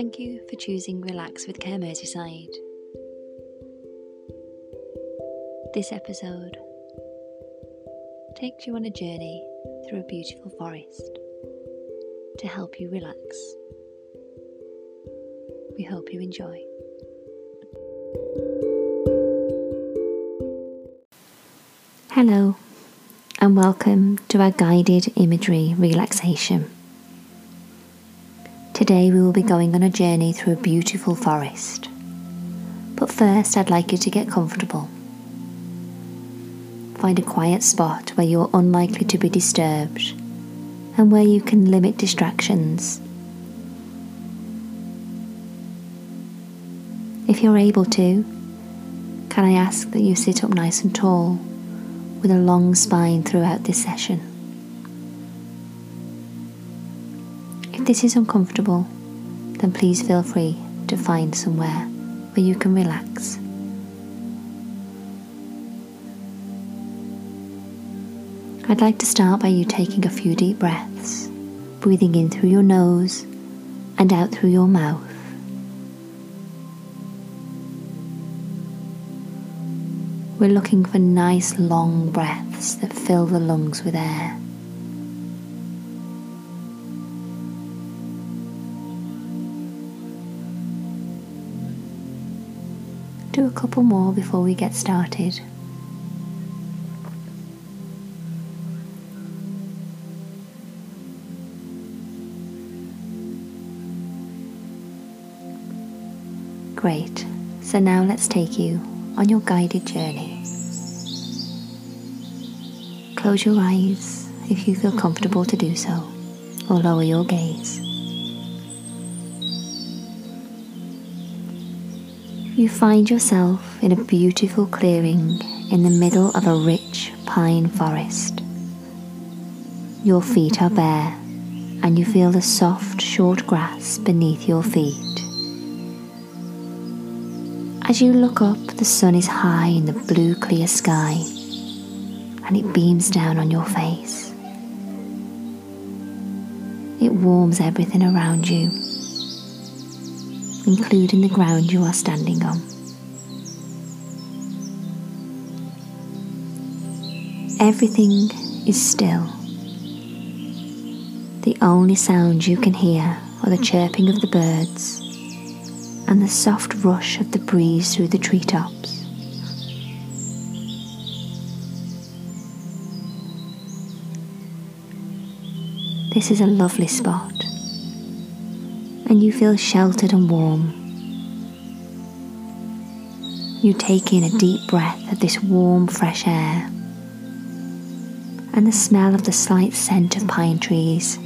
Thank you for choosing Relax with Care Merseyside. This episode takes you on a journey through a beautiful forest to help you relax. We hope you enjoy. Hello, and welcome to our guided imagery relaxation. Today we will be going on a journey through a beautiful forest. But first, I'd like you to get comfortable. Find a quiet spot where you're unlikely to be disturbed and where you can limit distractions. If you're able to, can I ask that you sit up nice and tall with a long spine throughout this session? If this is uncomfortable, then please feel free to find somewhere where you can relax. I'd like to start by you taking a few deep breaths, breathing in through your nose and out through your mouth. We're looking for nice long breaths that fill the lungs with air. Do a couple more before we get started. Great, so now let's take you on your guided journey. Close your eyes if you feel comfortable to do so, or lower your gaze. You find yourself in a beautiful clearing in the middle of a rich pine forest. Your feet are bare, and you feel the soft, short grass beneath your feet. As you look up, the sun is high in the blue, clear sky, and it beams down on your face. It warms everything around you including the ground you are standing on. Everything is still. The only sounds you can hear are the chirping of the birds and the soft rush of the breeze through the treetops. This is a lovely spot and you feel sheltered and warm. You take in a deep breath of this warm, fresh air and the smell of the slight scent of pine trees.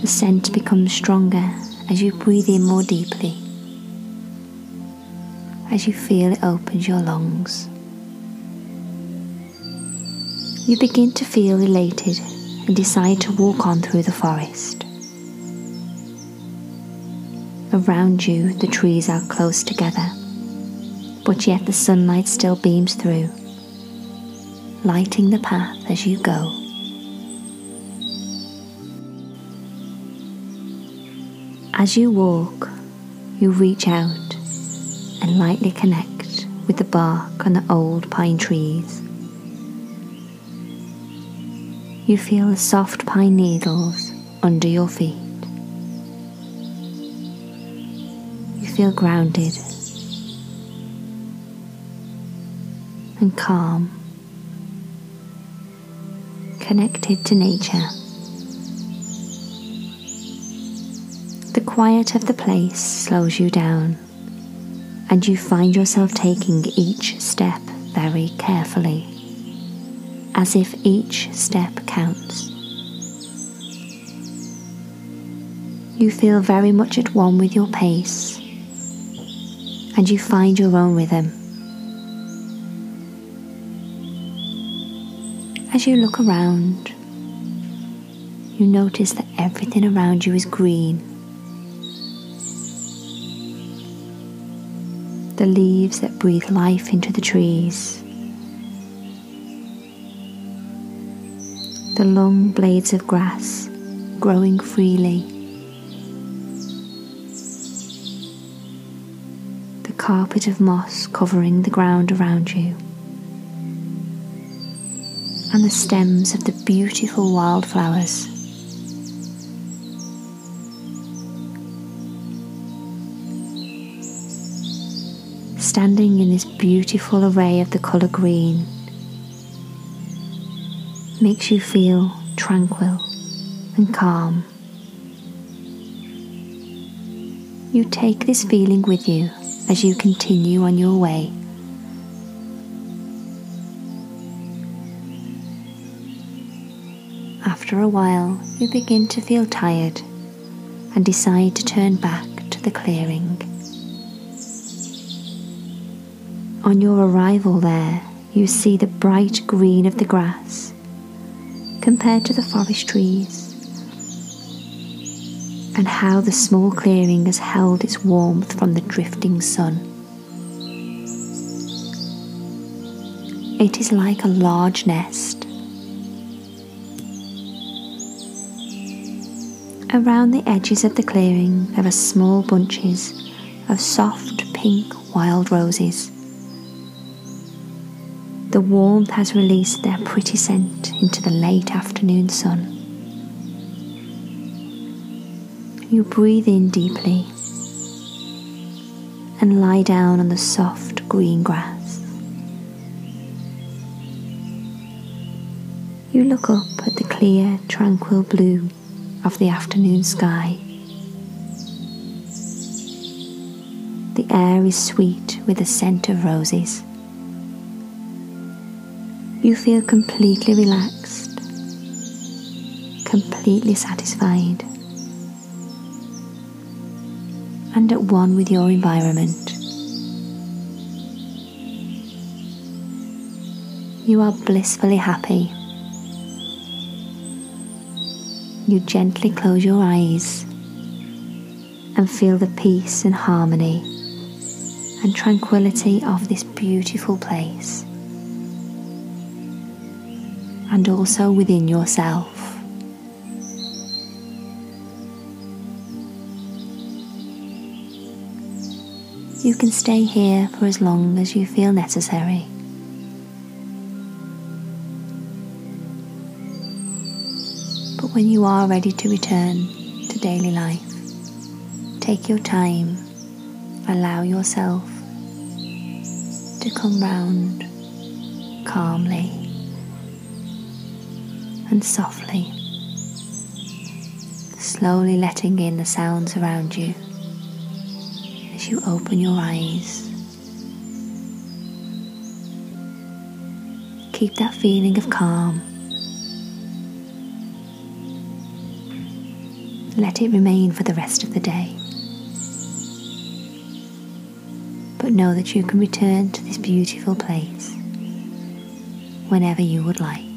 The scent becomes stronger as you breathe in more deeply, as you feel it opens your lungs. You begin to feel elated and decide to walk on through the forest. Around you, the trees are close together, but yet the sunlight still beams through, lighting the path as you go. As you walk, you reach out and lightly connect with the bark on the old pine trees. You feel the soft pine needles under your feet. You feel grounded and calm, connected to nature. The quiet of the place slows you down, and you find yourself taking each step very carefully as if each step counts. You feel very much at one with your pace, and you find your own rhythm. As you look around, you notice that everything around you is green. The leaves that breathe life into the trees the long blades of grass growing freely, the carpet of moss covering the ground around you, and the stems of the beautiful wildflowers. Standing in this beautiful array of the colour green makes you feel tranquil and calm. You take this feeling with you as you continue on your way. After a while, you begin to feel tired and decide to turn back to the clearing. On your arrival there, you see the bright green of the grass compared to the forest trees, and how the small clearing has held its warmth from the drifting sun. It is like a large nest. Around the edges of the clearing, there are small bunches of soft pink wild roses. The warmth has released their pretty scent into the late afternoon sun. You breathe in deeply and lie down on the soft green grass. You look up at the clear, tranquil blue of the afternoon sky. The air is sweet with the scent of roses. You feel completely relaxed, completely satisfied, and at one with your environment. You are blissfully happy. You gently close your eyes and feel the peace and harmony and tranquility of this beautiful place and also within yourself. You can stay here for as long as you feel necessary. But when you are ready to return to daily life, take your time, allow yourself to come round calmly and softly, slowly letting in the sounds around you as you open your eyes. Keep that feeling of calm. Let it remain for the rest of the day. But know that you can return to this beautiful place whenever you would like.